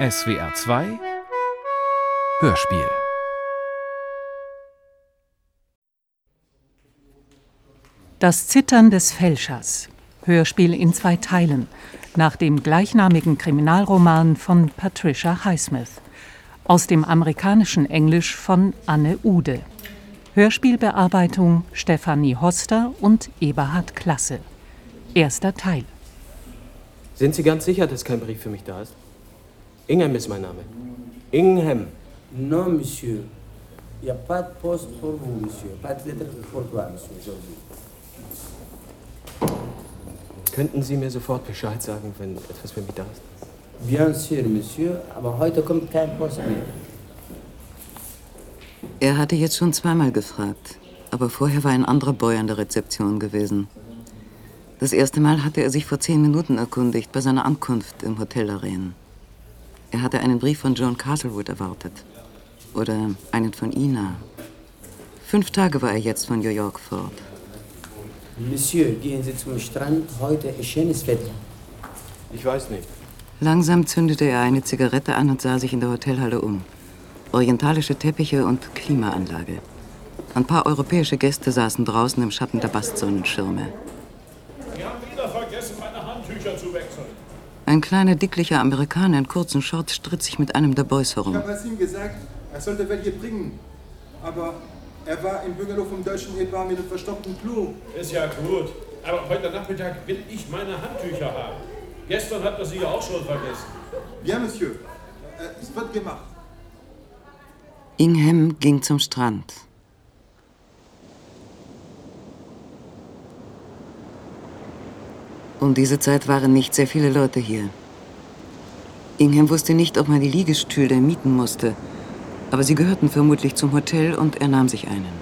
SWR 2 Hörspiel Das Zittern des Fälschers. Hörspiel in zwei Teilen. Nach dem gleichnamigen Kriminalroman von Patricia Highsmith. Aus dem amerikanischen Englisch von Anne Ude. Hörspielbearbeitung Stefanie Hoster und Eberhard Klasse. Erster Teil. Sind Sie ganz sicher, dass kein Brief für mich da ist? Ingham ist mein Name. Ingham. Non, monsieur. Il n'y a pas de poste pour vous, monsieur. Pas de lettre pour toi, monsieur, aujourd'hui. Könnten Sie mir sofort Bescheid sagen, wenn etwas für mich da ist? Bien sûr, monsieur. Aber heute kommt kein Post mehr. Er hatte jetzt schon zweimal gefragt, aber vorher war ein anderer Boy an der Rezeption gewesen. Das erste Mal hatte er sich vor zehn Minuten erkundigt bei seiner Ankunft im Hotel Arena. Er hatte einen Brief von Joan Castlewood erwartet. Oder einen von Ina. Fünf Tage war er jetzt von New York fort. Monsieur, gehen Sie zum Strand. Heute ist schönes Wetter. Ich weiß nicht. Langsam zündete er eine Zigarette an und sah sich in der Hotelhalle um. Orientalische Teppiche und Klimaanlage. Ein paar europäische Gäste saßen draußen im Schatten der Bastsonnenschirme. Wir haben wieder vergessen, meine Handtücher zu wechseln. Ein kleiner, dicklicher Amerikaner in kurzen Shorts stritt sich mit einem der Boys Ich herum. habe es ihm gesagt, er sollte welche bringen. Aber er war im Bungalow vom deutschen Ehepaar mit dem verstopften Klo. Ist ja gut. Aber heute Nachmittag will ich meine Handtücher haben. Gestern hat er sie ja auch schon vergessen. Bien, Monsieur. Äh, Es wird gemacht. Ingham ging zum Strand. Um diese Zeit waren nicht sehr viele Leute hier. Ingham wusste nicht, ob man die Liegestühle mieten musste, aber sie gehörten vermutlich zum Hotel und er nahm sich einen.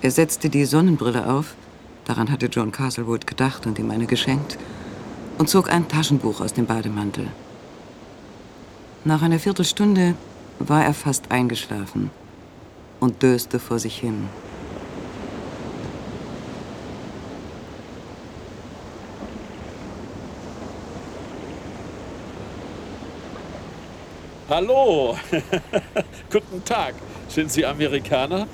Er setzte die Sonnenbrille auf, daran hatte John Castlewood gedacht und ihm eine geschenkt, und zog ein Taschenbuch aus dem Bademantel. Nach einer Viertelstunde war er fast eingeschlafen und döste vor sich hin. Hallo. Guten Tag. Sind Sie Amerikaner?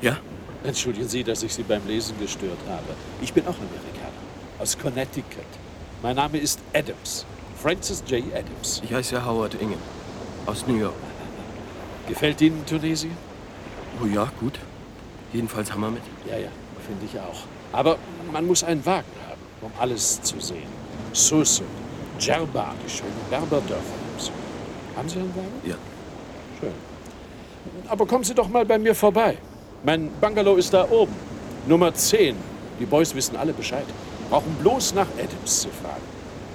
Ja? Entschuldigen Sie, dass ich Sie beim Lesen gestört habe. Ich bin auch Amerikaner. Aus Connecticut. Mein Name ist Adams. Francis J. Adams. Ich heiße Howard Ingham. Aus New York. Gefällt Ihnen Tunesien? Oh ja, gut. Jedenfalls haben wir mit. Ja, ja, finde ich auch. Aber man muss einen Wagen haben, um alles zu sehen. Sousse, Djerba, die schönen Berberdörfer haben Sie. Einen Wagen? Ja. Schön. Aber kommen Sie doch mal bei mir vorbei. Mein Bungalow ist da oben. Nummer 10. Die Boys wissen alle Bescheid. Brauchen bloß nach Adams zu fragen.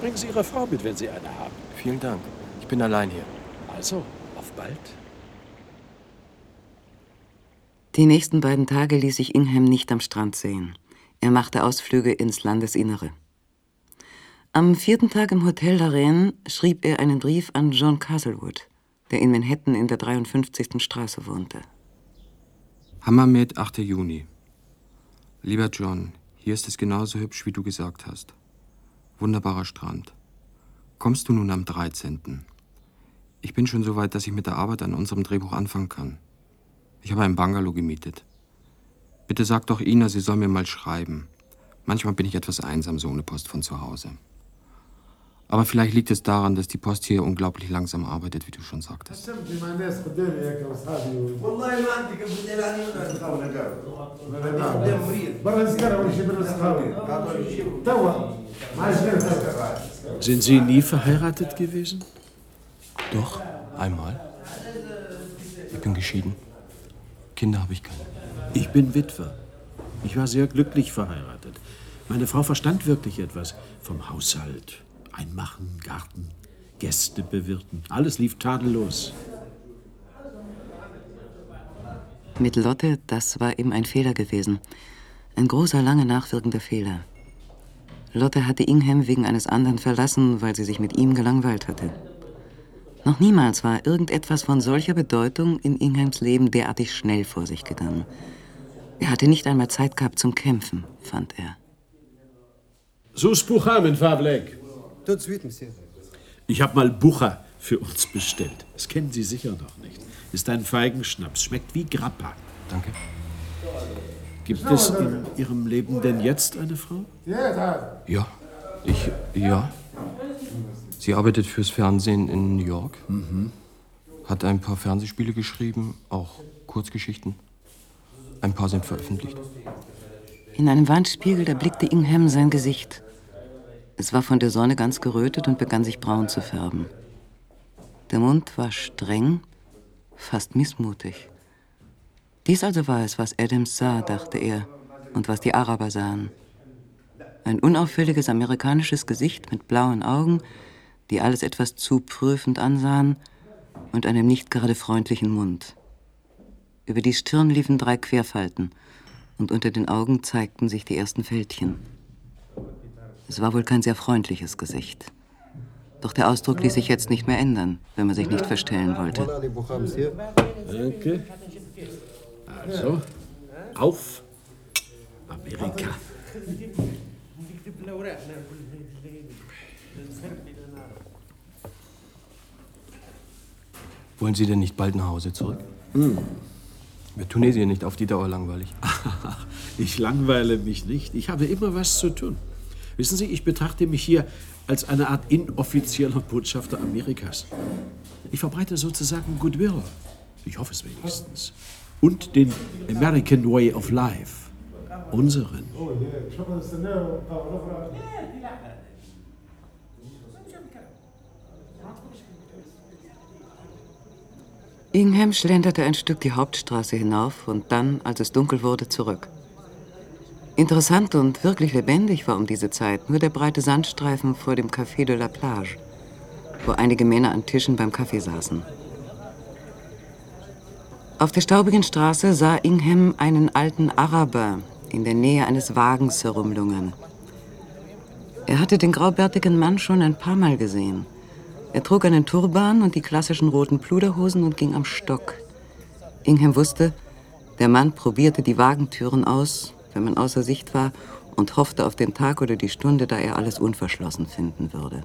Bringen Sie Ihre Frau mit, wenn Sie eine haben. Vielen Dank. Ich bin allein hier. Also, auf bald. Die nächsten beiden Tage ließ sich Ingham nicht am Strand sehen. Er machte Ausflüge ins Landesinnere. Am vierten Tag im Hotel Lorraine schrieb er einen Brief an John Castlewood, der in Manhattan in der 53. Straße wohnte. Hammermed, 8. Juni. Lieber John, hier ist es genauso hübsch, wie du gesagt hast. Wunderbarer Strand. Kommst du nun am 13.? Ich bin schon so weit, dass ich mit der Arbeit an unserem Drehbuch anfangen kann. Ich habe ein Bungalow gemietet. Bitte sag doch Ina, sie soll mir mal schreiben. Manchmal bin ich etwas einsam, so ohne Post von zu Hause. Aber vielleicht liegt es daran, dass die Post hier unglaublich langsam arbeitet, wie du schon sagtest. Sind Sie nie verheiratet gewesen? Doch, einmal. Ich bin geschieden. Kinder habe ich keine. Ich bin Witwer. Ich war sehr glücklich verheiratet. Meine Frau verstand wirklich etwas vom Haushalt, ein Machen, Garten, Gäste bewirten. Alles lief tadellos. Mit Lotte, das war ihm ein Fehler gewesen. Ein großer, lange nachwirkender Fehler. Lotte hatte Ingham wegen eines anderen verlassen, weil sie sich mit ihm gelangweilt hatte. Noch niemals war irgendetwas von solcher Bedeutung in Inghams Leben derartig schnell vor sich gegangen. Er hatte nicht einmal Zeit gehabt zum Kämpfen, fand er. Sus Buchamen, Favlek. De suite, monsieur. Ich habe mal Bucher für uns bestellt. Das kennen Sie sicher noch nicht. Ist ein Feigenschnaps. Schmeckt wie Grappa. Danke. Gibt es in Ihrem Leben denn jetzt eine Frau? Ja, ich, ja. Sie arbeitet fürs Fernsehen in New York. Hat ein paar Fernsehspiele geschrieben, auch Kurzgeschichten. Ein paar sind veröffentlicht. In einem Wandspiegel erblickte Ingham sein Gesicht. Es war von der Sonne ganz gerötet und begann sich braun zu färben. Der Mund war streng, fast missmutig. Dies also war es, was Adams sah, dachte er, und was die Araber sahen. Ein unauffälliges amerikanisches Gesicht mit blauen Augen, die alles etwas zu prüfend ansahen, und einem nicht gerade freundlichen Mund. Über die Stirn liefen drei Querfalten, und unter den Augen zeigten sich die ersten Fältchen. Es war wohl kein sehr freundliches Gesicht. Doch der Ausdruck ließ sich jetzt nicht mehr ändern, wenn man sich nicht verstellen wollte. Danke. Also, auf Amerika. Wollen Sie denn nicht bald nach Hause zurück? Hm. Wird Tunesien nicht auf die Dauer langweilig? Ich langweile mich nicht. Ich habe immer was zu tun. Wissen Sie, ich betrachte mich hier als eine Art inoffizieller Botschafter Amerikas. Ich verbreite sozusagen Goodwill. Ich hoffe es wenigstens. Und den American Way of Life. Unseren. Ingham schlenderte ein Stück die Hauptstraße hinauf und dann, als es dunkel wurde, zurück. Interessant und wirklich lebendig war um diese Zeit nur der breite Sandstreifen vor dem Café de la Plage, wo einige Männer an Tischen beim Kaffee saßen. Auf der staubigen Straße sah Ingham einen alten Araber in der Nähe eines Wagens herumlungern. Er hatte den graubärtigen Mann schon ein paar Mal gesehen. Er trug einen Turban und die klassischen roten Pluderhosen und ging am Stock. Ingham wusste, der Mann probierte die Wagentüren aus, wenn man außer Sicht war, und hoffte auf den Tag oder die Stunde, da er alles unverschlossen finden würde.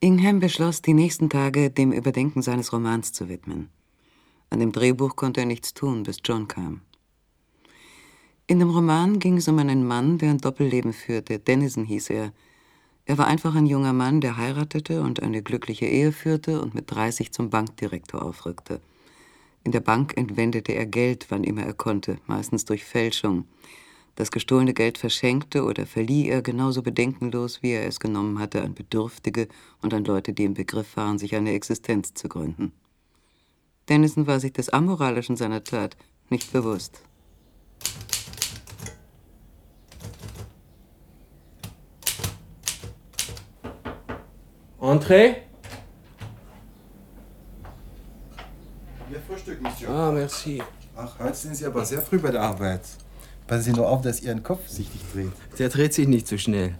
Ingham beschloss, die nächsten Tage dem Überdenken seines Romans zu widmen. An dem Drehbuch konnte er nichts tun, bis John kam. In dem Roman ging es um einen Mann, der ein Doppelleben führte. Dennison hieß er. Er war einfach ein junger Mann, der heiratete und eine glückliche Ehe führte und mit 30 zum Bankdirektor aufrückte. In der Bank entwendete er Geld, wann immer er konnte, meistens durch Fälschung. Das gestohlene Geld verschenkte oder verlieh er genauso bedenkenlos, wie er es genommen hatte, an Bedürftige und an Leute, die im Begriff waren, sich eine Existenz zu gründen. Dennison war sich des Amoralischen seiner Tat nicht bewusst. Entree? Ihr Frühstück, Monsieur. Ah, merci. Ach, heute sind Sie aber sehr früh bei der Arbeit. Passen Sie nur auf, dass Ihren Kopf sich nicht dreht. Der dreht sich nicht so schnell.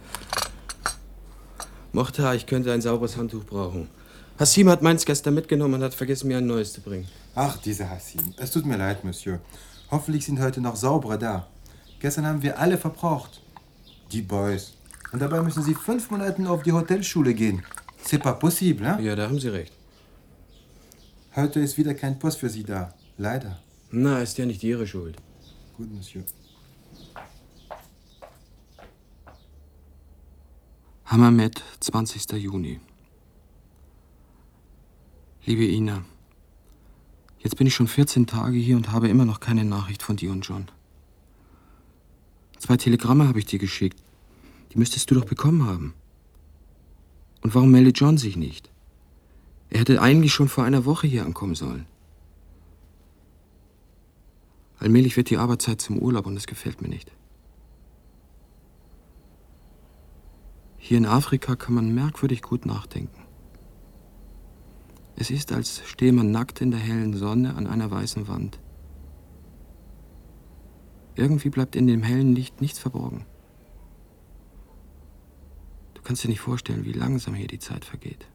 Mochta, ich könnte ein sauberes Handtuch brauchen. Hassim hat meins gestern mitgenommen und hat vergessen, mir ein neues zu bringen. Ach, diese Hassim. Es tut mir leid, Monsieur. Hoffentlich sind heute noch saubere da. Gestern haben wir alle verbraucht. Die Boys. Und dabei müssen Sie fünf Monate auf die Hotelschule gehen. C'est pas possible, hein? Ja, da haben Sie recht. Heute ist wieder kein Post für Sie da. Leider. Na, ist ja nicht Ihre Schuld. Gut, Monsieur. Hammermet, 20. Juni. Liebe Ina, jetzt bin ich schon 14 Tage hier und habe immer noch keine Nachricht von dir und John. Zwei Telegramme habe ich dir geschickt. Die müsstest du doch bekommen haben. Und warum meldet John sich nicht? Er hätte eigentlich schon vor einer Woche hier ankommen sollen. Allmählich wird die Arbeitszeit zum Urlaub und das gefällt mir nicht. Hier in Afrika kann man merkwürdig gut nachdenken. Es ist, als stehe man nackt in der hellen Sonne an einer weißen Wand. Irgendwie bleibt in dem hellen Licht nichts verborgen. Du kannst dir nicht vorstellen, wie langsam hier die Zeit vergeht.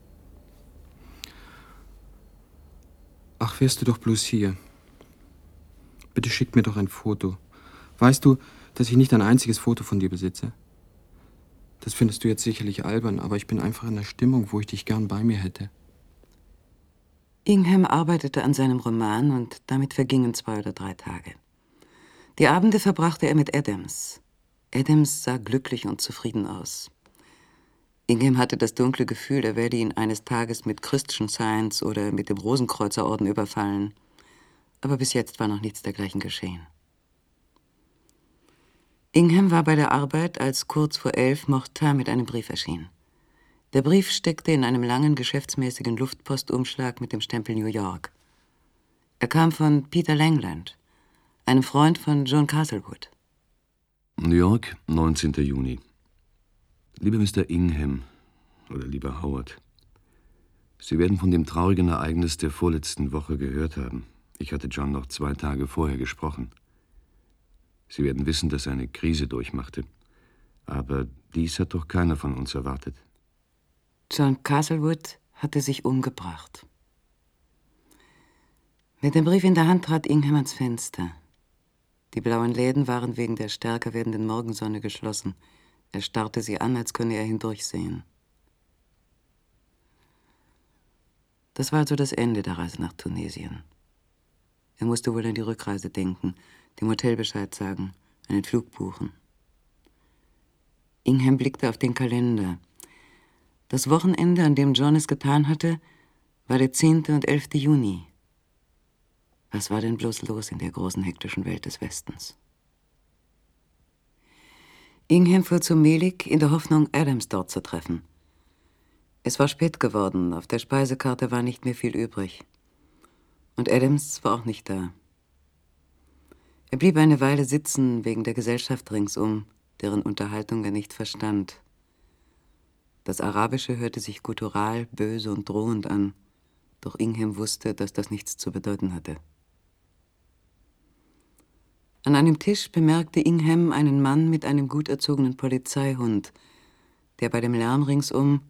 Ach, wärst du doch bloß hier. Bitte schick mir doch ein Foto. Weißt du, dass ich nicht ein einziges Foto von dir besitze? Das findest du jetzt sicherlich albern, aber ich bin einfach in der Stimmung, wo ich dich gern bei mir hätte. Ingham arbeitete an seinem Roman und damit vergingen zwei oder drei Tage. Die Abende verbrachte er mit Adams. Adams sah glücklich und zufrieden aus. Ingham hatte das dunkle Gefühl, er werde ihn eines Tages mit Christian Science oder mit dem Rosenkreuzerorden überfallen. Aber bis jetzt war noch nichts dergleichen geschehen. Ingham war bei der Arbeit, als kurz vor elf Mortin mit einem Brief erschien. Der Brief steckte in einem langen, geschäftsmäßigen Luftpostumschlag mit dem Stempel New York. Er kam von Peter Langland, einem Freund von John Castlewood. New York, 19. Juni. Lieber Mr. Ingham oder lieber Howard, Sie werden von dem traurigen Ereignis der vorletzten Woche gehört haben. Ich hatte John noch zwei Tage vorher gesprochen. Sie werden wissen, dass er eine Krise durchmachte. Aber dies hat doch keiner von uns erwartet. John Castlewood hatte sich umgebracht. Mit dem Brief in der Hand trat Ingham ans Fenster. Die blauen Läden waren wegen der stärker werdenden Morgensonne geschlossen. Er starrte sie an, als könne er hindurchsehen. Das war also das Ende der Reise nach Tunesien. Er musste wohl an die Rückreise denken, dem Hotel Bescheid sagen, einen Flug buchen. Ingham blickte auf den Kalender. Das Wochenende, an dem John es getan hatte, war der 10. und 11. Juni. Was war denn bloß los in der großen hektischen Welt des Westens? Ingham fuhr zu Melik in der Hoffnung, Adams dort zu treffen. Es war spät geworden, auf der Speisekarte war nicht mehr viel übrig. Und Adams war auch nicht da. Er blieb eine Weile sitzen wegen der Gesellschaft ringsum, deren Unterhaltung er nicht verstand. Das Arabische hörte sich guttural, böse und drohend an, doch Ingham wusste, dass das nichts zu bedeuten hatte. An einem Tisch bemerkte Ingham einen Mann mit einem gut erzogenen Polizeihund, der bei dem Lärm ringsum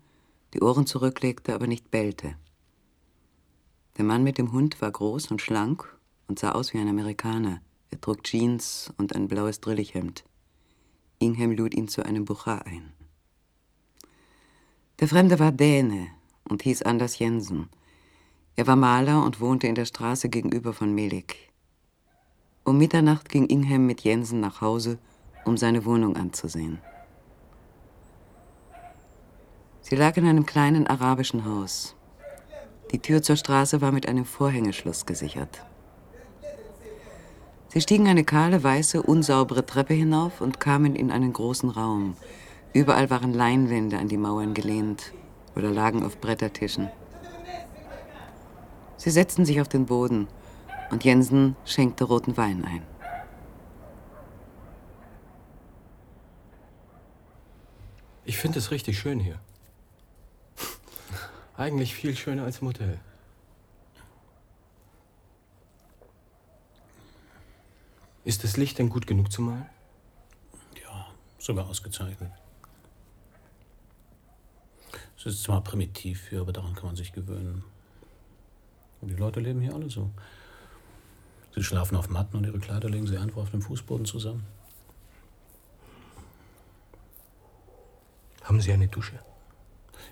die Ohren zurücklegte, aber nicht bellte. Der Mann mit dem Hund war groß und schlank und sah aus wie ein Amerikaner. Er trug Jeans und ein blaues Drillichhemd. Ingham lud ihn zu einem Bucha ein. Der Fremde war Däne und hieß Anders Jensen. Er war Maler und wohnte in der Straße gegenüber von Melik. Um Mitternacht ging Ingham mit Jensen nach Hause, um seine Wohnung anzusehen. Sie lag in einem kleinen arabischen Haus. Die Tür zur Straße war mit einem Vorhängeschloss gesichert. Sie stiegen eine kahle, weiße, unsaubere Treppe hinauf und kamen in einen großen Raum. Überall waren Leinwände an die Mauern gelehnt oder lagen auf Brettertischen. Sie setzten sich auf den Boden und Jensen schenkte roten Wein ein. Ich finde es richtig schön hier. Eigentlich viel schöner als im Hotel. Ist das Licht denn gut genug zu malen? Ja, sogar ausgezeichnet. Es ist zwar primitiv hier, aber daran kann man sich gewöhnen. Und die Leute leben hier alle so. Sie schlafen auf Matten und ihre Kleider legen sie einfach auf dem Fußboden zusammen. Haben Sie eine Dusche?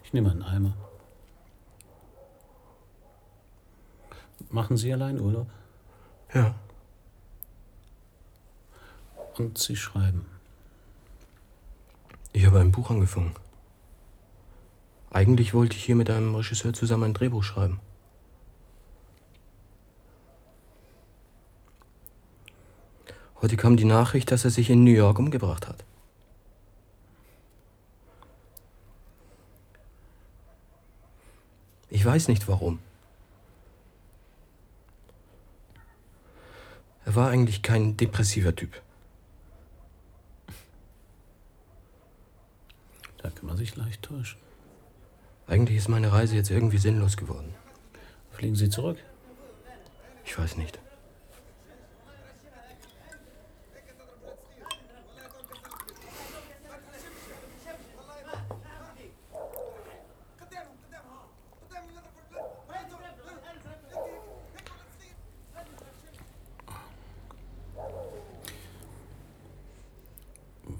Ich nehme einen Eimer. Machen Sie allein Urlaub? Ja. Und Sie schreiben. Ich habe ein Buch angefangen. Eigentlich wollte ich hier mit einem Regisseur zusammen ein Drehbuch schreiben. Heute kam die Nachricht, dass er sich in New York umgebracht hat. Ich weiß nicht warum. Er war eigentlich kein depressiver Typ. Da kann man sich leicht täuschen. Eigentlich ist meine Reise jetzt irgendwie sinnlos geworden. Fliegen Sie zurück? Ich weiß nicht.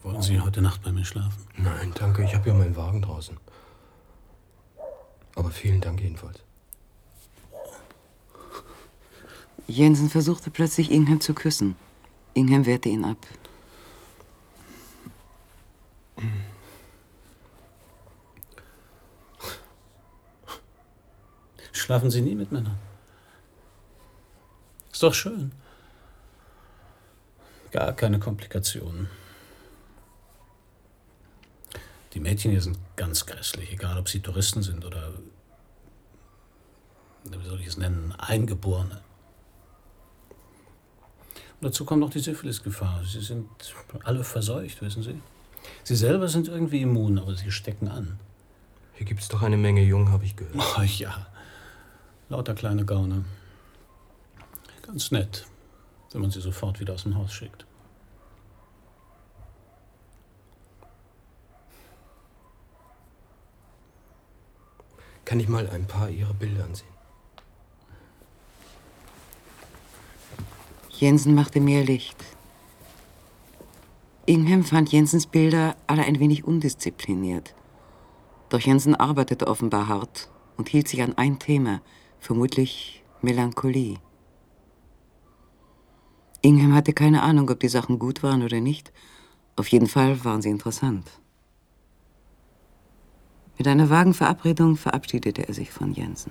Wollen Sie heute heute Nacht bei mir schlafen? Nein, danke, ich habe ja meinen Wagen draußen. Aber vielen Dank jedenfalls. Jensen versuchte plötzlich, Ingham zu küssen. Ingham wehrte ihn ab. Schlafen Sie nie mit Männern? Ist doch schön. Gar keine Komplikationen. Die Mädchen hier sind ganz grässlich, egal ob sie Touristen sind oder, wie soll ich es nennen, Eingeborene. Und dazu kommt noch die Syphilis-Gefahr. Sie sind alle verseucht, wissen Sie. Sie selber sind irgendwie immun, aber sie stecken an. Hier gibt's doch eine Menge Jungen, habe ich gehört. Oh ja, lauter kleine Gauner. Ganz nett, wenn man sie sofort wieder aus dem Haus schickt. Kann ich mal ein paar Ihrer Bilder ansehen? Jensen machte mehr Licht. Ingham fand Jensens Bilder alle ein wenig undiszipliniert. Doch Jensen arbeitete offenbar hart und hielt sich an ein Thema, vermutlich Melancholie. Ingham hatte keine Ahnung, ob die Sachen gut waren oder nicht. Auf jeden Fall waren sie interessant. Mit einer vagen Verabredung verabschiedete er sich von Jensen.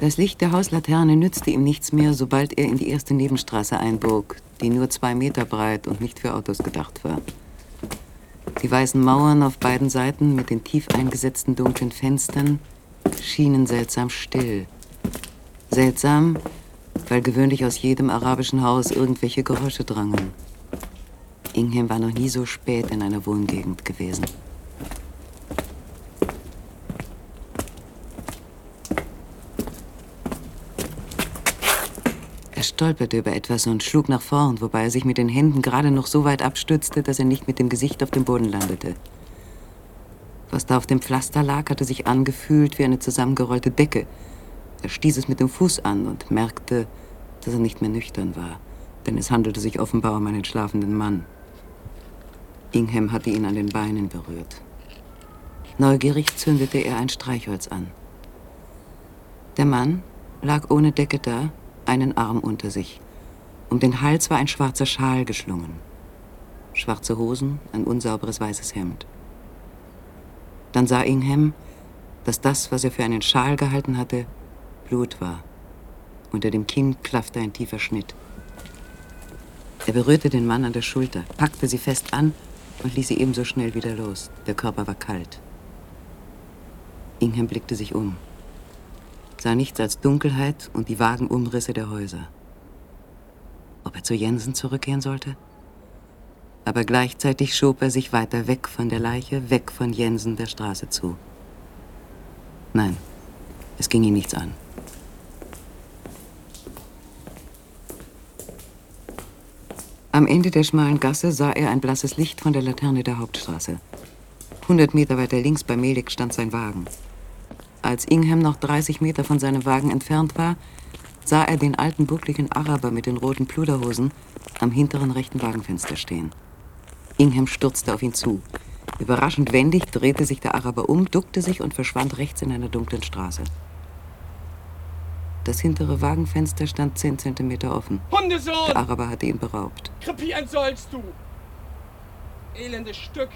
Das Licht der Hauslaterne nützte ihm nichts mehr, sobald er in die erste Nebenstraße einbog, die nur zwei Meter breit und nicht für Autos gedacht war. Die weißen Mauern auf beiden Seiten mit den tief eingesetzten dunklen Fenstern schienen seltsam still. Seltsam, weil gewöhnlich aus jedem arabischen Haus irgendwelche Geräusche drangen. Ingham war noch nie so spät in einer Wohngegend gewesen. Stolperte über etwas und schlug nach vorn, wobei er sich mit den Händen gerade noch so weit abstützte, dass er nicht mit dem Gesicht auf dem Boden landete. Was da auf dem Pflaster lag, hatte sich angefühlt wie eine zusammengerollte Decke. Er stieß es mit dem Fuß an und merkte, dass er nicht mehr nüchtern war, denn es handelte sich offenbar um einen schlafenden Mann. Ingham hatte ihn an den Beinen berührt. Neugierig zündete er ein Streichholz an. Der Mann lag ohne Decke da, einen Arm unter sich. Um den Hals war ein schwarzer Schal geschlungen. Schwarze Hosen, ein unsauberes weißes Hemd. Dann sah Ingham, dass das, was er für einen Schal gehalten hatte, Blut war. Unter dem Kinn klaffte ein tiefer Schnitt. Er berührte den Mann an der Schulter, packte sie fest an und ließ sie ebenso schnell wieder los. Der Körper war kalt. Ingham blickte sich um, sah nichts als Dunkelheit und die vagen Umrisse der Häuser. Ob er zu Jensen zurückkehren sollte? Aber gleichzeitig schob er sich weiter weg von der Leiche, weg von Jensen der Straße zu. Nein, es ging ihn nichts an. Am Ende der schmalen Gasse sah er ein blasses Licht von der Laterne der Hauptstraße. Hundert Meter weiter links bei Melik stand sein Wagen. Als Ingham noch 30 Meter von seinem Wagen entfernt war, sah er den alten, buckligen Araber mit den roten Pluderhosen am hinteren rechten Wagenfenster stehen. Ingham stürzte auf ihn zu. Überraschend wendig drehte sich der Araber um, duckte sich und verschwand rechts in einer dunklen Straße. Das hintere Wagenfenster stand zehn Zentimeter offen. Hundesohn! Der Araber hatte ihn beraubt. Krepieren sollst du! Elendes Stück!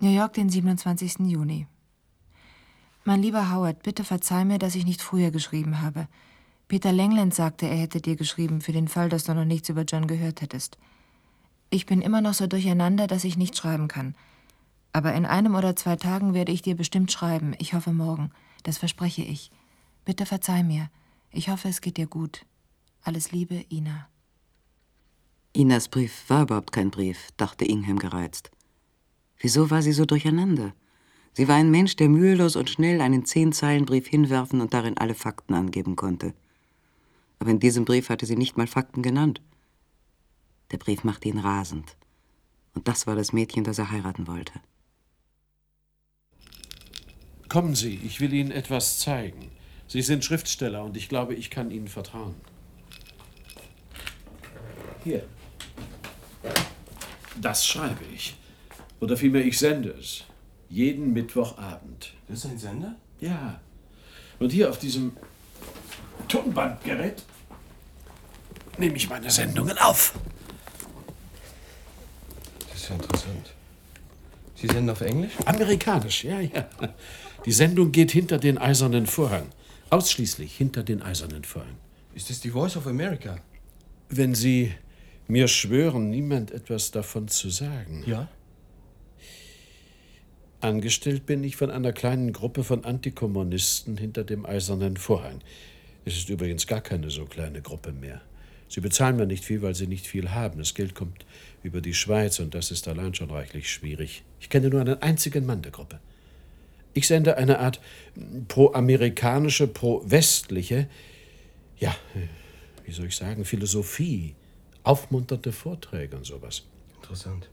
New York, den 27. Juni. Mein lieber Howard, bitte verzeih mir, dass ich nicht früher geschrieben habe. Peter Langland sagte, er hätte dir geschrieben, für den Fall, dass du noch nichts über John gehört hättest. Ich bin immer noch so durcheinander, dass ich nicht schreiben kann. Aber in einem oder zwei Tagen werde ich dir bestimmt schreiben. Ich hoffe morgen. Das verspreche ich. Bitte verzeih mir. Ich hoffe, es geht dir gut. Alles Liebe, Ina. Inas Brief war überhaupt kein Brief, dachte Ingham gereizt. Wieso war sie so durcheinander? Sie war ein Mensch, der mühelos und schnell einen Zehn-Zeilen-Brief hinwerfen und darin alle Fakten angeben konnte. Aber in diesem Brief hatte sie nicht mal Fakten genannt. Der Brief machte ihn rasend. Und das war das Mädchen, das er heiraten wollte. Kommen Sie, ich will Ihnen etwas zeigen. Sie sind Schriftsteller und ich glaube, ich kann Ihnen vertrauen. Hier. Das schreibe ich. Oder vielmehr, ich sende es. Jeden Mittwochabend. Das ist ein Sender? Ja. Und hier auf diesem Tonbandgerät nehme ich meine Sendungen auf. Das ist ja interessant. Sie senden auf Englisch? Amerikanisch, ja, ja. Die Sendung geht hinter den eisernen Vorhang. Ausschließlich hinter den eisernen Vorhang. Ist das die Voice of America? Wenn Sie mir schwören, niemand etwas davon zu sagen. Ja? Angestellt bin ich von einer kleinen Gruppe von Antikommunisten hinter dem eisernen Vorhang. Es ist übrigens gar keine so kleine Gruppe mehr. Sie bezahlen mir nicht viel, weil sie nicht viel haben. Das Geld kommt über die Schweiz und das ist allein schon reichlich schwierig. Ich kenne nur einen einzigen Mann der Gruppe. Ich sende eine Art pro-amerikanische, pro-westliche, ja, wie soll ich sagen, Philosophie, aufmunternde Vorträge und sowas. Interessant.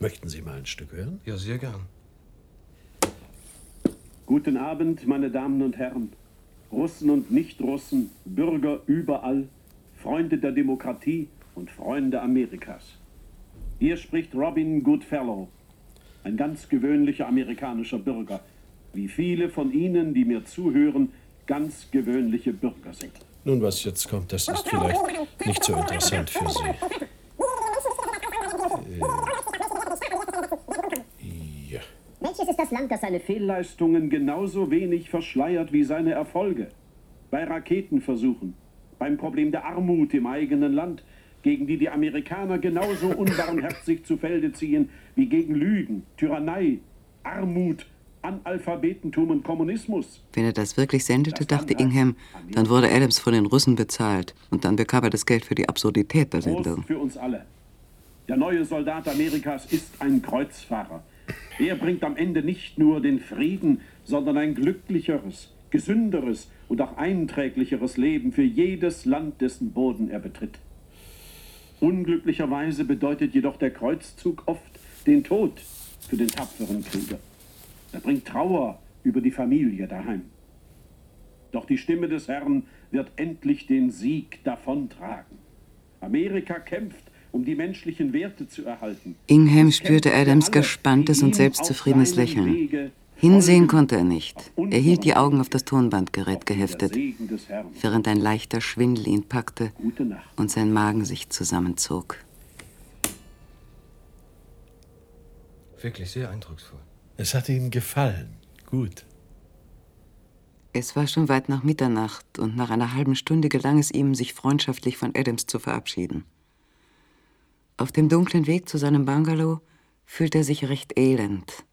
Möchten Sie mal ein Stück hören? Ja, sehr gern. Guten Abend, meine Damen und Herren. Russen und Nicht-Russen, Bürger überall, Freunde der Demokratie und Freunde Amerikas. Hier spricht Robin Goodfellow, ein ganz gewöhnlicher amerikanischer Bürger, wie viele von Ihnen, die mir zuhören, ganz gewöhnliche Bürger sind. Nun, was jetzt kommt, das ist vielleicht nicht so interessant für Sie. Äh, ja. Welches ist das Land, das seine Fehlleistungen genauso wenig verschleiert wie seine Erfolge? Bei Raketenversuchen, beim Problem der Armut im eigenen Land, gegen die die Amerikaner genauso unbarmherzig zu Felde ziehen wie gegen Lügen, Tyrannei, Armut, Analphabetentum und Kommunismus. Wenn er das wirklich sendete, dachte Ingham, dann wurde Adams von den Russen bezahlt und dann bekam er das Geld für die Absurdität der Sendung. Prost für uns alle. Der neue Soldat Amerikas ist ein Kreuzfahrer. Er bringt am Ende nicht nur den Frieden, sondern ein glücklicheres, gesünderes und auch einträglicheres Leben für jedes Land, dessen Boden er betritt. Unglücklicherweise bedeutet jedoch der Kreuzzug oft den Tod für den tapferen Krieger. Er bringt Trauer über die Familie daheim. Doch die Stimme des Herrn wird endlich den Sieg davontragen. Amerika kämpft, um die menschlichen Werte zu erhalten. Ingham spürte Adams gespanntes und selbstzufriedenes Lächeln. Hinsehen konnte er nicht. Er hielt die Augen auf das Tonbandgerät geheftet, während ein leichter Schwindel ihn packte und sein Magen sich zusammenzog. Wirklich sehr eindrucksvoll. Es hat Ihnen gefallen. Gut. Es war schon weit nach Mitternacht und nach einer halben Stunde gelang es ihm, sich freundschaftlich von Adams zu verabschieden. Auf dem dunklen Weg zu seinem Bungalow fühlte er sich recht elend.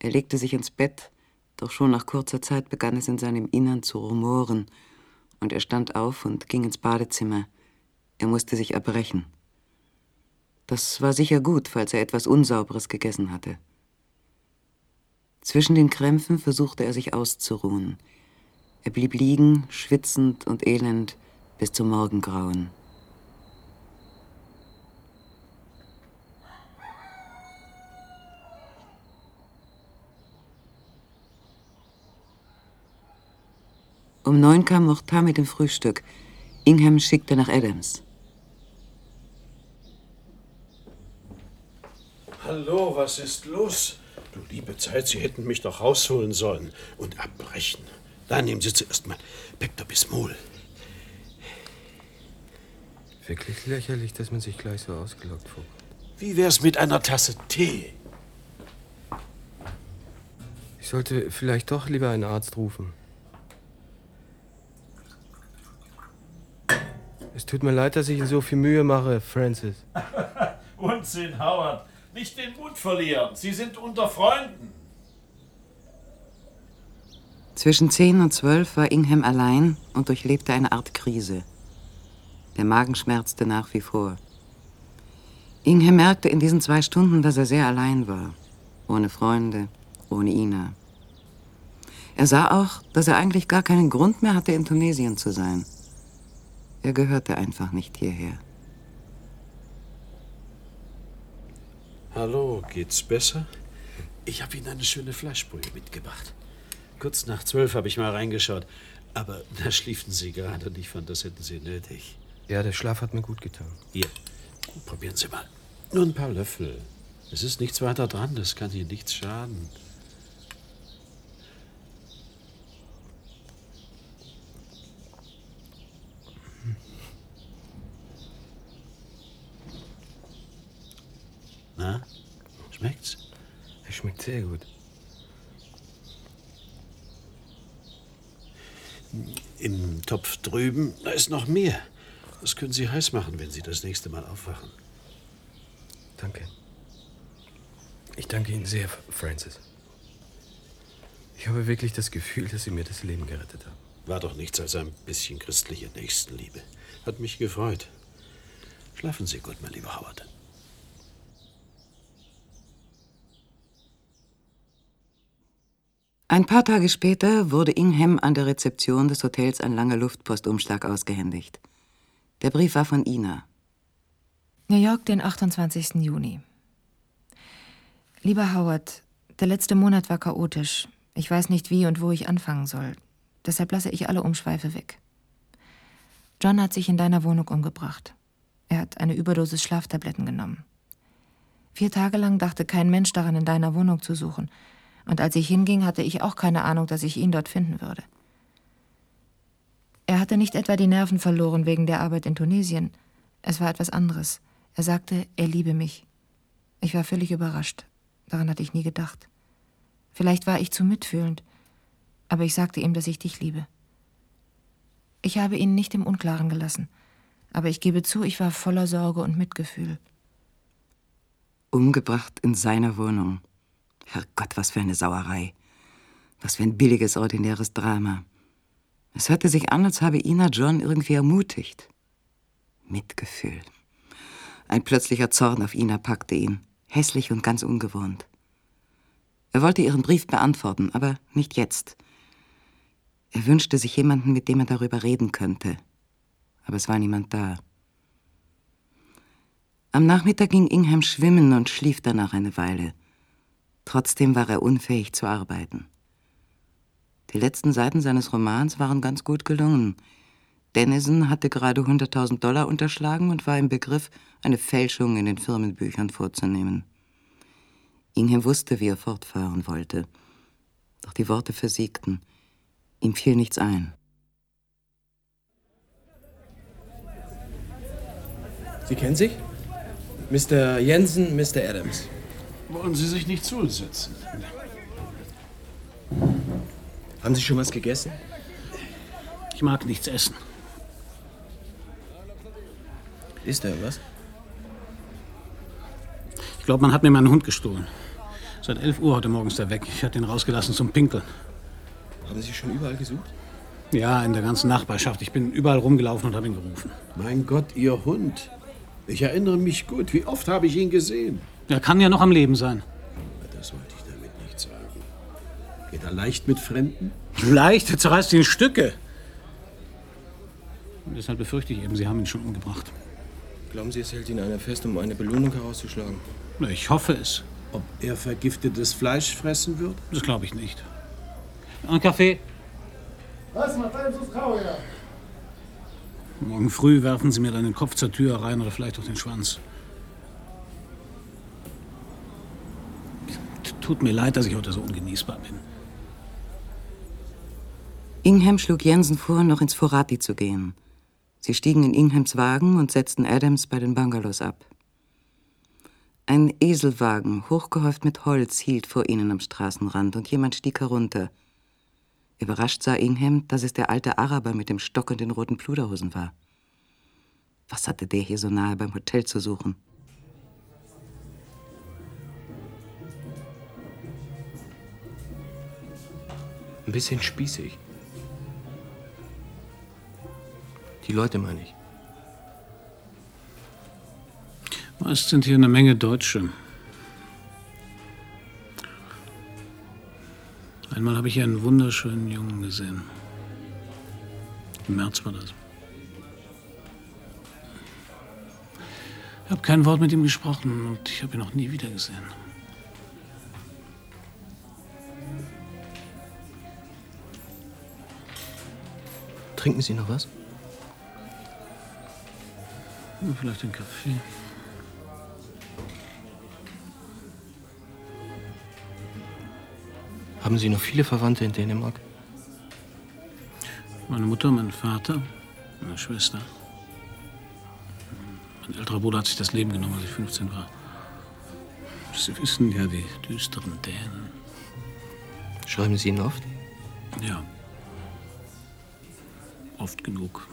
Er legte sich ins Bett, doch schon nach kurzer Zeit begann es in seinem Innern zu rumoren, und er stand auf und ging ins Badezimmer. Er musste sich erbrechen. Das war sicher gut, falls er etwas Unsauberes gegessen hatte. Zwischen den Krämpfen versuchte er sich auszuruhen. Er blieb liegen, schwitzend und elend, bis zum Morgengrauen. Um neun kam Mortar mit dem Frühstück. Ingham schickte nach Adams. Hallo, was ist los? Du liebe Zeit, Sie hätten mich doch rausholen sollen und abbrechen. Da nehmen Sie zuerst mal Pepto-Bismol. Wirklich lächerlich, dass man sich gleich so ausgelockt vorkommt. Wie wär's mit einer Tasse Tee? Ich sollte vielleicht doch lieber einen Arzt rufen. Tut mir leid, dass ich Ihnen so viel Mühe mache, Francis. Unsinn, Howard. Nicht den Mut verlieren. Sie sind unter Freunden. Zwischen zehn und zwölf war Ingham allein und durchlebte eine Art Krise. Der Magen schmerzte nach wie vor. Ingham merkte in diesen zwei Stunden, dass er sehr allein war. Ohne Freunde, ohne Ina. Er sah auch, dass er eigentlich gar keinen Grund mehr hatte, in Tunesien zu sein. Er gehörte einfach nicht hierher. Hallo, geht's besser? Ich habe Ihnen eine schöne Fleischbrühe mitgebracht. Kurz nach zwölf habe ich mal reingeschaut. Aber da schliefen Sie gerade und ich fand, das hätten Sie nötig. Ja, der Schlaf hat mir gut getan. Hier, probieren Sie mal. Nur ein paar Löffel. Es ist nichts weiter dran, das kann Ihnen nichts schaden. Na, schmeckt's? Es schmeckt sehr gut. Im Topf drüben, da ist noch mehr. Das können Sie heiß machen, wenn Sie das nächste Mal aufwachen. Danke. Ich danke Ihnen sehr, Francis. Ich habe wirklich das Gefühl, dass Sie mir das Leben gerettet haben. War doch nichts als ein bisschen christliche Nächstenliebe. Hat mich gefreut. Schlafen Sie gut, mein lieber Howard. Ein paar Tage später wurde Ingham an der Rezeption des Hotels ein langer Luftpostumschlag ausgehändigt. Der Brief war von Ina. New York, den 28. Juni. Lieber Howard, der letzte Monat war chaotisch. Ich weiß nicht, wie und wo ich anfangen soll. Deshalb lasse ich alle Umschweife weg. John hat sich in deiner Wohnung umgebracht. Er hat eine Überdosis Schlaftabletten genommen. Vier Tage lang dachte kein Mensch daran, in deiner Wohnung zu suchen. Und als ich hinging, hatte ich auch keine Ahnung, dass ich ihn dort finden würde. Er hatte nicht etwa die Nerven verloren wegen der Arbeit in Tunesien. Es war etwas anderes. Er sagte, er liebe mich. Ich war völlig überrascht. Daran hatte ich nie gedacht. Vielleicht war ich zu mitfühlend, aber ich sagte ihm, dass ich dich liebe. Ich habe ihn nicht im Unklaren gelassen, aber ich gebe zu, ich war voller Sorge und Mitgefühl. Umgebracht in seiner Wohnung. Herrgott, was für eine Sauerei. Was für ein billiges, ordinäres Drama. Es hörte sich an, als habe Ina John irgendwie ermutigt. Mitgefühl. Ein plötzlicher Zorn auf Ina packte ihn, hässlich und ganz ungewohnt. Er wollte ihren Brief beantworten, aber nicht jetzt. Er wünschte sich jemanden, mit dem er darüber reden könnte. Aber es war niemand da. Am Nachmittag ging Ingham schwimmen und schlief danach eine Weile. Trotzdem war er unfähig zu arbeiten. Die letzten Seiten seines Romans waren ganz gut gelungen. Dennison hatte gerade 100.000 Dollar unterschlagen und war im Begriff, eine Fälschung in den Firmenbüchern vorzunehmen. Ingham wusste, wie er fortfahren wollte. Doch die Worte versiegten. Ihm fiel nichts ein. Sie kennen sich? Mr. Jensen, Mr. Adams. Wollen Sie sich nicht zusetzen? Haben Sie schon was gegessen? Ich mag nichts essen. Ist da was? Ich glaube, man hat mir meinen Hund gestohlen. Seit 11 Uhr heute Morgen ist er weg. Ich hatte ihn rausgelassen zum Pinkeln. Haben Sie schon überall gesucht? Ja, in der ganzen Nachbarschaft. Ich bin überall rumgelaufen und habe ihn gerufen. Mein Gott, Ihr Hund. Ich erinnere mich gut. Wie oft habe ich ihn gesehen? Er kann ja noch am Leben sein. Das wollte ich damit nicht sagen. Geht er leicht mit Fremden? Leicht? Er zerreißt ihn in Stücke. Und deshalb befürchte ich eben, Sie haben ihn schon umgebracht. Glauben Sie, es hält ihn einer fest, um eine Belohnung herauszuschlagen? Na, Ich hoffe es. Ob er vergiftetes Fleisch fressen wird? Das glaube ich nicht. Ein Kaffee? Was macht einem so Frau her? Morgen früh werfen Sie mir dann den Kopf zur Tür rein oder vielleicht auch den Schwanz. Tut mir leid, dass ich heute so ungenießbar bin. Ingham schlug Jensen vor, noch ins Forati zu gehen. Sie stiegen in Inghams Wagen und setzten Adams bei den Bungalows ab. Ein Eselwagen, hochgehäuft mit Holz, hielt vor ihnen am Straßenrand und jemand stieg herunter. Überrascht sah Ingham, dass es der alte Araber mit dem Stock und den roten Pluderhosen war. Was hatte der hier so nahe beim Hotel zu suchen? Ein bisschen spießig. Die Leute meine ich. Meist sind hier eine Menge Deutsche. Einmal habe ich hier einen wunderschönen Jungen gesehen. Im März war das. Ich habe kein Wort mit ihm gesprochen und ich habe ihn noch nie wieder gesehen. Trinken Sie noch was? Vielleicht einen Kaffee. Haben Sie noch viele Verwandte in Dänemark? Meine Mutter, mein Vater, meine Schwester. Mein älterer Bruder hat sich das Leben genommen, als ich 15 war. Sie wissen ja, die düsteren Dänen. Schreiben Sie ihn oft? Ja. Oft genug.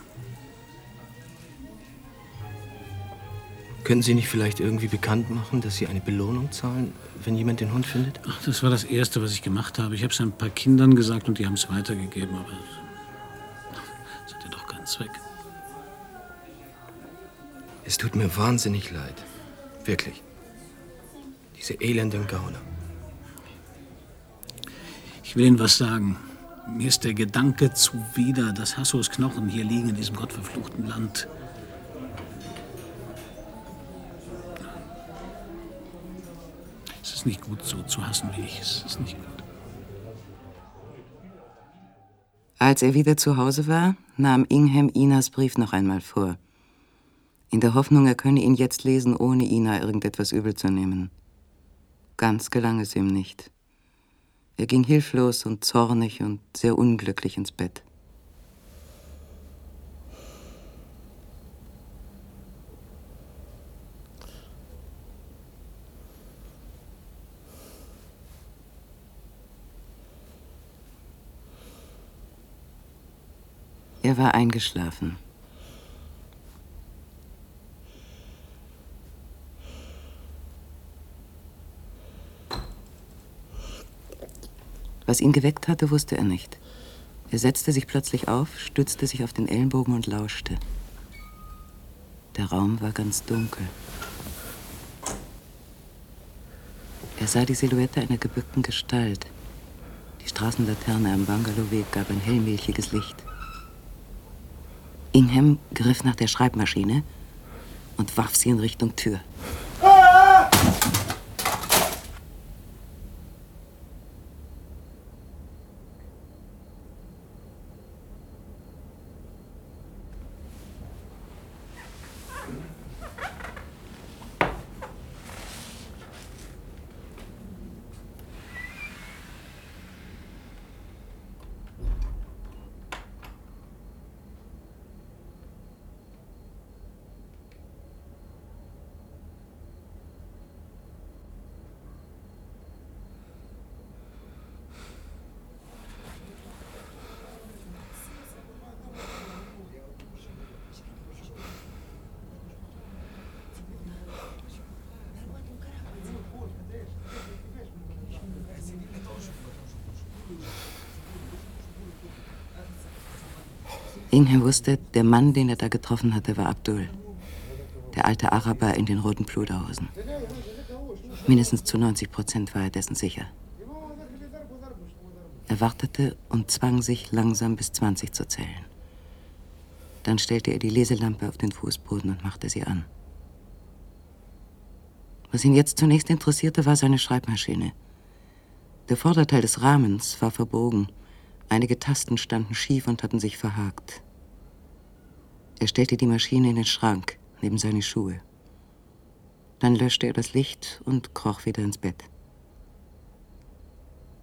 Können Sie nicht vielleicht irgendwie bekannt machen, dass Sie eine Belohnung zahlen, wenn jemand den Hund findet? Ach, das war das Erste, was ich gemacht habe. Ich habe es ein paar Kindern gesagt und die haben es weitergegeben, aber es hat ja doch keinen Zweck. Es tut mir wahnsinnig leid. Wirklich. Diese elenden Gauner. Ich will Ihnen was sagen. Mir ist der Gedanke zuwider, dass Hassos Knochen hier liegen in diesem gottverfluchten Land. Es ist nicht gut, so zu hassen wie ich. Es ist nicht gut. Als er wieder zu Hause war, nahm Ingham Inas Brief noch einmal vor. In der Hoffnung, er könne ihn jetzt lesen, ohne Ina irgendetwas übel zu nehmen. Ganz gelang es ihm nicht. Er ging hilflos und zornig und sehr unglücklich ins Bett. Er war eingeschlafen. Was ihn geweckt hatte, wusste er nicht. Er setzte sich plötzlich auf, stützte sich auf den Ellenbogen und lauschte. Der Raum war ganz dunkel. Er sah die Silhouette einer gebückten Gestalt. Die Straßenlaterne am Bungalowweg gab ein hellmilchiges Licht. Ingham griff nach der Schreibmaschine und warf sie in Richtung Tür. Ingham wusste, der Mann, den er da getroffen hatte, war Abdul. Der alte Araber in den roten Pluderhosen. Mindestens zu 90 Prozent war er dessen sicher. Er wartete und zwang sich, langsam bis 20 zu zählen. Dann stellte er die Leselampe auf den Fußboden und machte sie an. Was ihn jetzt zunächst interessierte, war seine Schreibmaschine. Der Vorderteil des Rahmens war verbogen. Einige Tasten standen schief und hatten sich verhakt. Er stellte die Maschine in den Schrank, neben seine Schuhe. Dann löschte er das Licht und kroch wieder ins Bett.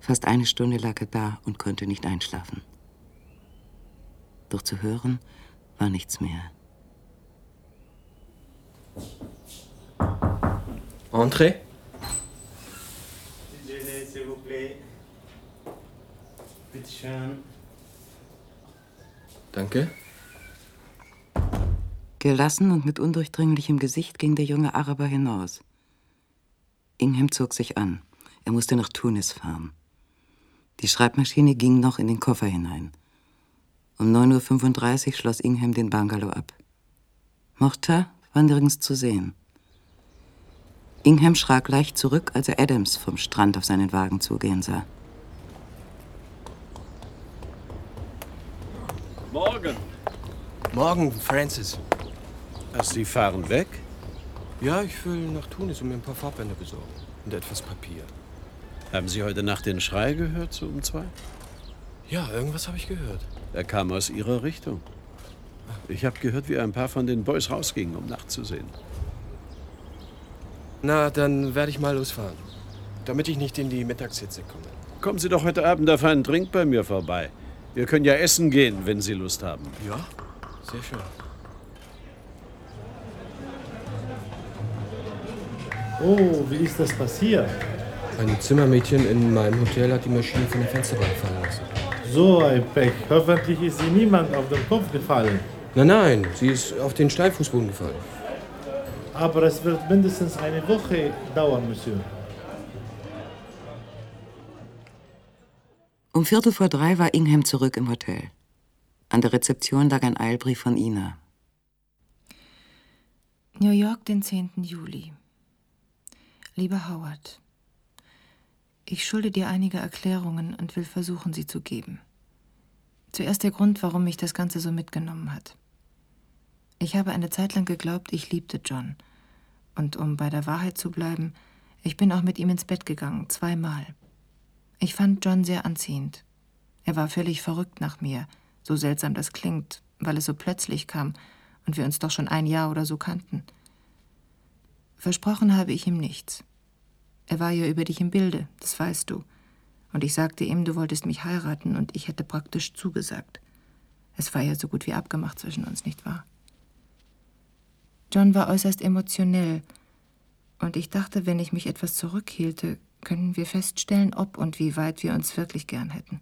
Fast eine Stunde lag er da und konnte nicht einschlafen. Doch zu hören war nichts mehr. Entrez. Bitte schön. Danke. Gelassen und mit undurchdringlichem Gesicht ging der junge Araber hinaus. Ingham zog sich an. Er musste nach Tunis fahren. Die Schreibmaschine ging noch in den Koffer hinein. Um 9.35 Uhr schloss Ingham den Bungalow ab. Morta war nirgends zu sehen. Ingham schrak leicht zurück, als er Adams vom Strand auf seinen Wagen zugehen sah. Morgen. Morgen, Francis. Ach, Sie fahren weg? Ja, ich will nach Tunis und mir ein paar Farbbänder besorgen. Und etwas Papier. Haben Sie heute Nacht den Schrei gehört, so um zwei? Ja, irgendwas habe ich gehört. Er kam aus Ihrer Richtung. Ich habe gehört, wie ein paar von den Boys rausgingen, um nachzusehen. Na, dann werde ich mal losfahren. Damit ich nicht in die Mittagshitze komme. Kommen Sie doch heute Abend auf einen Drink bei mir vorbei. Wir können ja essen gehen, wenn Sie Lust haben. Ja, sehr schön. Oh, wie ist das passiert? Ein Zimmermädchen in meinem Hotel hat die Maschine von der Fensterbank fallen lassen. So ein Pech. Hoffentlich ist sie niemand auf den Kopf gefallen. Nein, nein, sie ist auf den Steinfußboden gefallen. Aber es wird mindestens eine Woche dauern, Monsieur. Um Viertel vor drei war Ingham zurück im Hotel. An der Rezeption lag ein Eilbrief von Ina. New York, den 10. Juli. Lieber Howard, ich schulde dir einige Erklärungen und will versuchen, sie zu geben. Zuerst der Grund, warum mich das Ganze so mitgenommen hat. Ich habe eine Zeit lang geglaubt, ich liebte John. Und um bei der Wahrheit zu bleiben, ich bin auch mit ihm ins Bett gegangen, zweimal. Ich fand John sehr anziehend. Er war völlig verrückt nach mir, so seltsam das klingt, weil es so plötzlich kam und wir uns doch schon ein Jahr oder so kannten. Versprochen habe ich ihm nichts. Er war ja über dich im Bilde, das weißt du. Und ich sagte ihm, du wolltest mich heiraten und ich hätte praktisch zugesagt. Es war ja so gut wie abgemacht zwischen uns, nicht wahr? John war äußerst emotionell und ich dachte, wenn ich mich etwas zurückhielte, können wir feststellen, ob und wie weit wir uns wirklich gern hätten.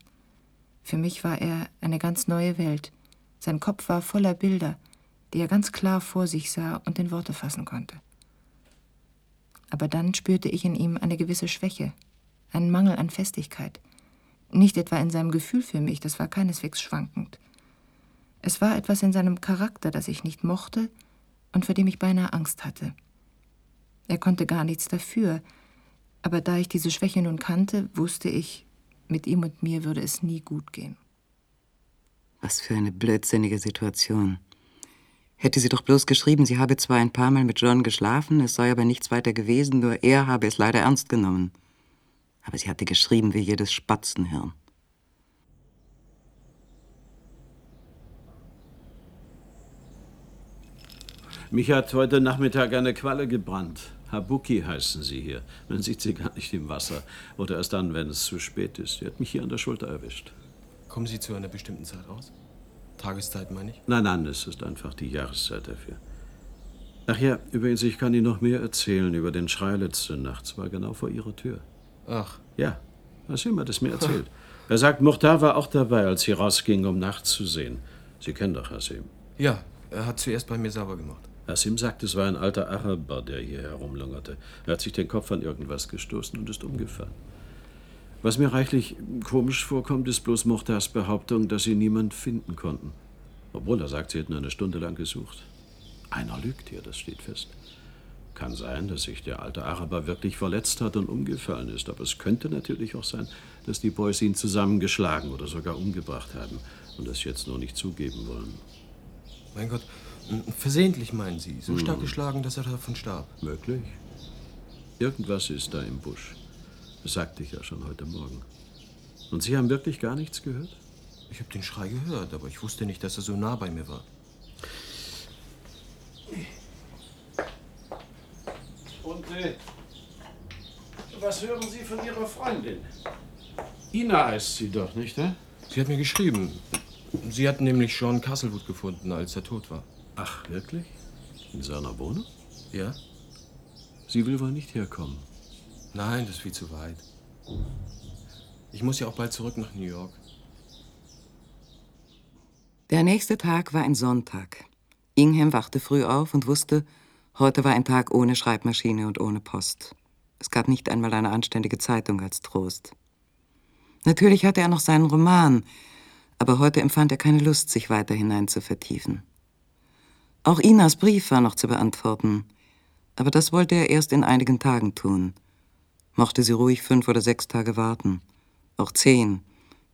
Für mich war er eine ganz neue Welt. Sein Kopf war voller Bilder, die er ganz klar vor sich sah und in Worte fassen konnte. Aber dann spürte ich in ihm eine gewisse Schwäche, einen Mangel an Festigkeit. Nicht etwa in seinem Gefühl für mich, das war keineswegs schwankend. Es war etwas in seinem Charakter, das ich nicht mochte und vor dem ich beinahe Angst hatte. Er konnte gar nichts dafür, aber da ich diese Schwäche nun kannte, wusste ich, mit ihm und mir würde es nie gut gehen. Was für eine blödsinnige Situation. Hätte sie doch bloß geschrieben, sie habe zwar ein paar Mal mit John geschlafen, es sei aber nichts weiter gewesen, nur er habe es leider ernst genommen. Aber sie hatte geschrieben wie jedes Spatzenhirn. Mich hat heute Nachmittag eine Qualle gebrannt. Habuki heißen sie hier. Man sieht sie gar nicht im Wasser. Oder erst dann, wenn es zu spät ist. Die hat mich hier an der Schulter erwischt. Kommen Sie zu einer bestimmten Zeit raus? Tageszeit meine ich? Nein, nein, es ist einfach die Jahreszeit dafür. Ach ja, übrigens, ich kann Ihnen noch mehr erzählen über den Schrei letzte Nacht. Es war genau vor Ihrer Tür. Ach. Ja, Hasim hat es mir erzählt. er sagt, Muhtar war auch dabei, als sie rausging, um nachzusehen. Sie kennen doch Hasim. Ja, er hat zuerst bei mir sauber gemacht. Hasim sagt, es war ein alter Araber, der hier herumlungerte. Er hat sich den Kopf an irgendwas gestoßen und ist umgefallen. Was mir reichlich komisch vorkommt, ist bloß Mochtars Behauptung, dass sie niemand finden konnten. Obwohl er sagt, sie hätten eine Stunde lang gesucht. Einer lügt hier, das steht fest. Kann sein, dass sich der alte Araber wirklich verletzt hat und umgefallen ist, aber es könnte natürlich auch sein, dass die Boys ihn zusammengeschlagen oder sogar umgebracht haben und das jetzt nur nicht zugeben wollen. Mein Gott, versehentlich meinen Sie? So Hm. stark geschlagen, dass er davon starb? Möglich. Irgendwas ist da im Busch. Das sagte ich ja schon heute Morgen. Und Sie haben wirklich gar nichts gehört? Ich habe den Schrei gehört, aber ich wusste nicht, dass er so nah bei mir war. Und äh, was hören Sie von Ihrer Freundin? Ina heißt sie doch, nicht, äh? Sie hat mir geschrieben. Sie hat nämlich Sean Castlewood gefunden, als er tot war. Ach, wirklich? In seiner Wohnung? Ja? Sie will wohl nicht herkommen. Nein, das ist viel zu weit. Ich muss ja auch bald zurück nach New York. Der nächste Tag war ein Sonntag. Ingham wachte früh auf und wusste, heute war ein Tag ohne Schreibmaschine und ohne Post. Es gab nicht einmal eine anständige Zeitung als Trost. Natürlich hatte er noch seinen Roman, aber heute empfand er keine Lust, sich weiter hinein zu vertiefen. Auch Inas Brief war noch zu beantworten, aber das wollte er erst in einigen Tagen tun. Mochte sie ruhig fünf oder sechs Tage warten, auch zehn.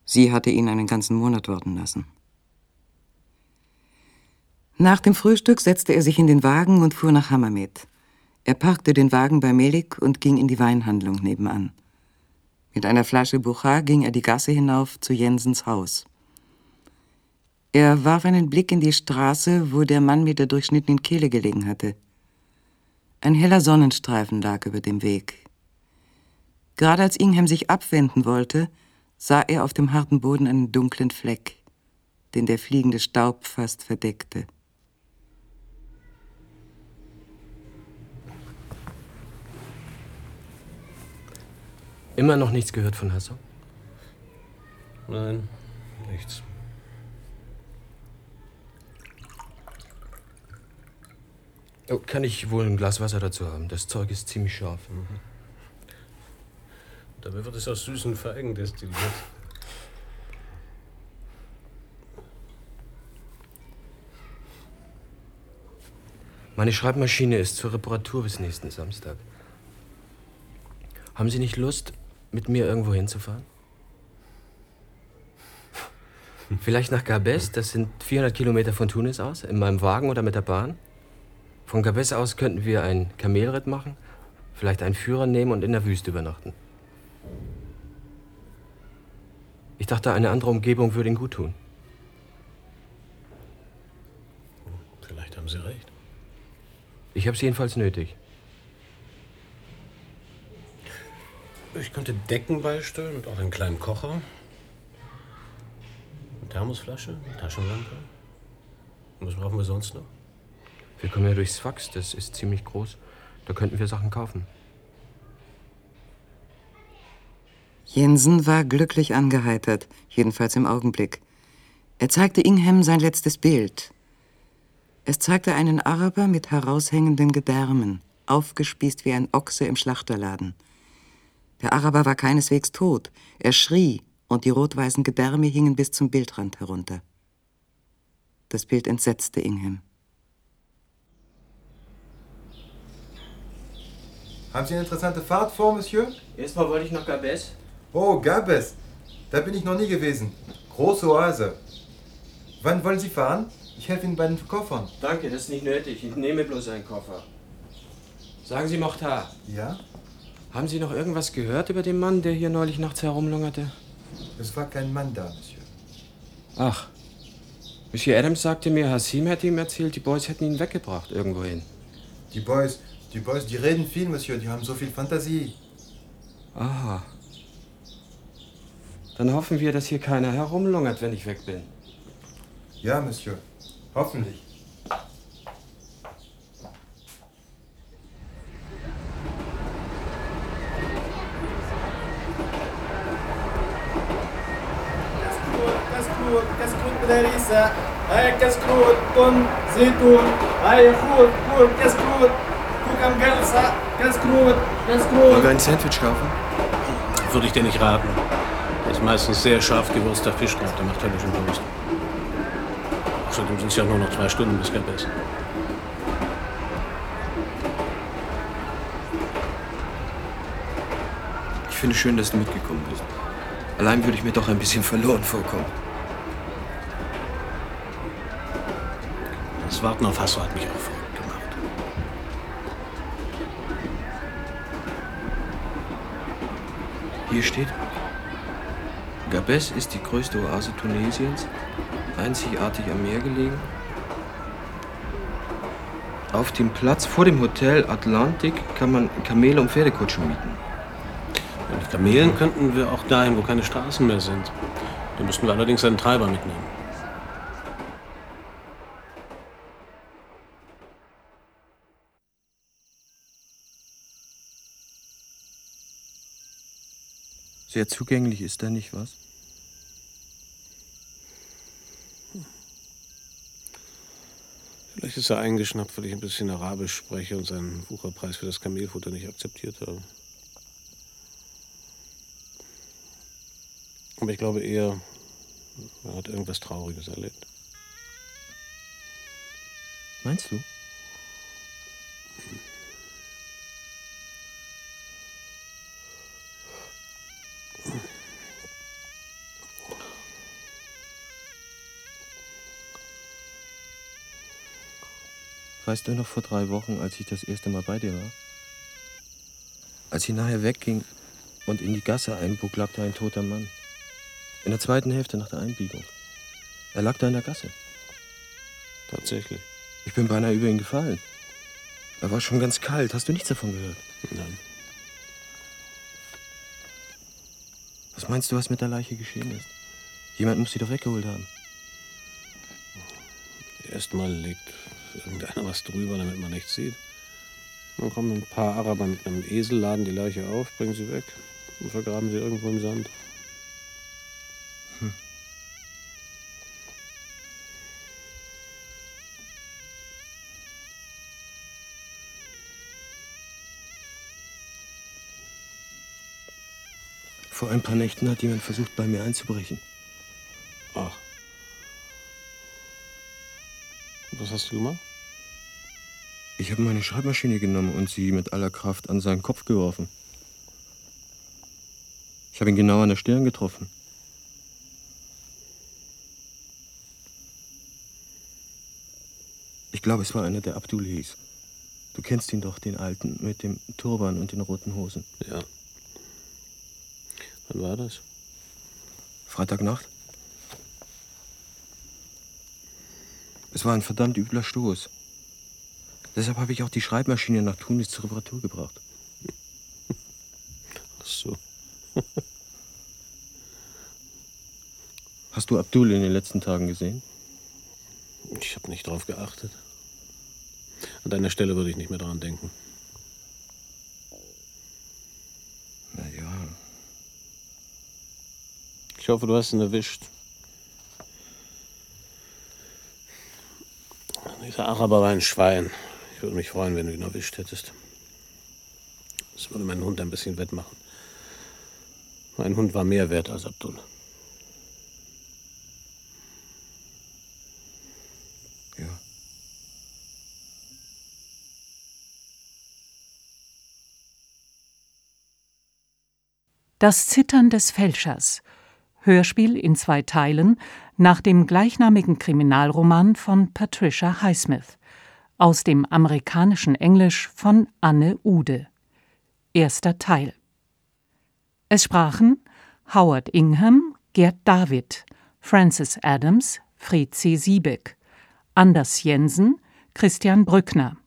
Sie hatte ihn einen ganzen Monat warten lassen. Nach dem Frühstück setzte er sich in den Wagen und fuhr nach Hammermet. Er parkte den Wagen bei Melik und ging in die Weinhandlung nebenan. Mit einer Flasche Buchar ging er die Gasse hinauf zu Jensens Haus. Er warf einen Blick in die Straße, wo der Mann mit der durchschnittenen Kehle gelegen hatte. Ein heller Sonnenstreifen lag über dem Weg. Gerade als Ingham sich abwenden wollte, sah er auf dem harten Boden einen dunklen Fleck, den der fliegende Staub fast verdeckte. Immer noch nichts gehört von Hasso? Nein, nichts. Oh, kann ich wohl ein Glas Wasser dazu haben? Das Zeug ist ziemlich scharf. Mhm. Dabei wird es aus süßen Feigen destilliert. Meine Schreibmaschine ist zur Reparatur bis nächsten Samstag. Haben Sie nicht Lust, mit mir irgendwo hinzufahren? Vielleicht nach Gabes, das sind 400 Kilometer von Tunis aus, in meinem Wagen oder mit der Bahn. Von Gabes aus könnten wir einen Kamelritt machen, vielleicht einen Führer nehmen und in der Wüste übernachten. Ich dachte, eine andere Umgebung würde Ihnen gut tun. Vielleicht haben Sie recht. Ich habe es jedenfalls nötig. Ich könnte Decken beistellen und auch einen kleinen Kocher. Eine Thermosflasche, eine Taschenlampe. Was brauchen wir sonst noch? Wir kommen ja durchs Fax, das ist ziemlich groß. Da könnten wir Sachen kaufen. Jensen war glücklich angeheitert, jedenfalls im Augenblick. Er zeigte Ingham sein letztes Bild. Es zeigte einen Araber mit heraushängenden Gedärmen, aufgespießt wie ein Ochse im Schlachterladen. Der Araber war keineswegs tot. Er schrie, und die rot-weißen Gedärme hingen bis zum Bildrand herunter. Das Bild entsetzte Ingham. Haben Sie eine interessante Fahrt vor, Monsieur? Erstmal wollte ich nach Gabes. Oh, Gabes. Da bin ich noch nie gewesen. Große Oase. Wann wollen Sie fahren? Ich helfe Ihnen bei den Koffern. Danke, das ist nicht nötig. Ich nehme bloß einen Koffer. Sagen Sie, Mochtar. Ja? Haben Sie noch irgendwas gehört über den Mann, der hier neulich nachts herumlungerte? Es war kein Mann da, Monsieur. Ach. Monsieur Adams sagte mir, Hassim hätte ihm erzählt, die Boys hätten ihn weggebracht irgendwohin. Die Boys, die Boys, die reden viel, Monsieur. Die haben so viel Fantasie. Aha. Dann hoffen wir, dass hier keiner herumlungert, wenn ich weg bin. Ja, Monsieur. Hoffentlich. كسكروت كسكروت بلاريسة هاي كسكروت بن زيتون هاي خور خور كسكروت kann ganz, ah, ganz groß, ganz gut. Wollen wir ein Sandwich kaufen? Würde ich dir nicht raten. Das ist meistens sehr scharf gewürzter Fischkraut, der macht höllischen Durst. Außerdem sind es ja nur noch zwei Stunden bis Gap ist. Ich finde es schön, dass du mitgekommen bist. Allein würde ich mir doch ein bisschen verloren vorkommen. Das Warten auf Hasso hat mich auch vor. Hier steht, Gabes ist die größte Oase Tunesiens, einzigartig am Meer gelegen. Auf dem Platz vor dem Hotel Atlantik kann man Kamele und Pferdekutschen mieten. Mit Kamelen könnten wir auch dahin, wo keine Straßen mehr sind. Da müssten wir allerdings einen Treiber mitnehmen. Sehr zugänglich ist er nicht, was? Vielleicht ist er eingeschnappt, weil ich ein bisschen Arabisch spreche und seinen Wucherpreis für das Kamelfutter nicht akzeptiert habe. Aber ich glaube eher, er hat irgendwas Trauriges erlebt. Meinst du? Weißt du noch vor drei Wochen, als ich das erste Mal bei dir war? Als sie nachher wegging, und in die Gasse einbog, lag da ein toter Mann. In der zweiten Hälfte nach der Einbiegung. Er lag da in der Gasse. Tatsächlich. Ich bin beinahe über ihn gefallen. Er war schon ganz kalt. Hast du nichts davon gehört? Nein. Was meinst du, was mit der Leiche geschehen ist? Jemand muss sie doch weggeholt haben. Erstmal legt irgendeiner was drüber, damit man nichts sieht. Dann kommen ein paar Araber mit einem Esel, laden die Leiche auf, bringen sie weg und vergraben sie irgendwo im Sand. Hm. Vor ein paar Nächten hat jemand versucht, bei mir einzubrechen. Ach. Was hast du gemacht? Ich habe meine Schreibmaschine genommen und sie mit aller Kraft an seinen Kopf geworfen. Ich habe ihn genau an der Stirn getroffen. Ich glaube, es war einer, der Abdul hieß. Du kennst ihn doch, den Alten mit dem Turban und den roten Hosen. Ja. Wann war das? Freitagnacht. Es war ein verdammt übler Stoß. Deshalb habe ich auch die Schreibmaschine nach Tunis zur Reparatur gebracht. Ach so. Hast du Abdul in den letzten Tagen gesehen? Ich habe nicht drauf geachtet. An deiner Stelle würde ich nicht mehr daran denken. Na ja. Ich hoffe, du hast ihn erwischt. Dieser Araber war ein Schwein. Ich würde mich freuen, wenn du ihn erwischt hättest. Das würde meinen Hund ein bisschen wettmachen. Mein Hund war mehr wert als Abdul. Ja. Das Zittern des Fälschers. Hörspiel in zwei Teilen nach dem gleichnamigen Kriminalroman von Patricia Highsmith aus dem amerikanischen Englisch von Anne Ude. Erster Teil. Es sprachen Howard Ingham, Gerd David, Francis Adams, Fred C. Siebeck, Anders Jensen, Christian Brückner,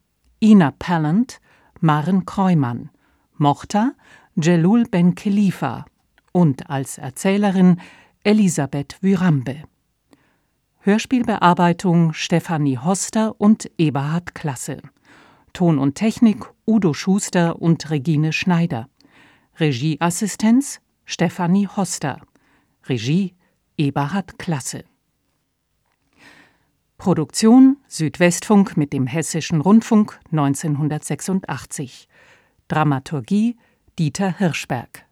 Ina Pallant, Maren Kreumann, Mochta, Jelul Ben Khalifa und als Erzählerin Elisabeth Wyrambe. Hörspielbearbeitung Stefanie Hoster und Eberhard Klasse. Ton und Technik Udo Schuster und Regine Schneider. Regieassistenz Stefanie Hoster. Regie Eberhard Klasse. Produktion Südwestfunk mit dem Hessischen Rundfunk 1986. Dramaturgie Dieter Hirschberg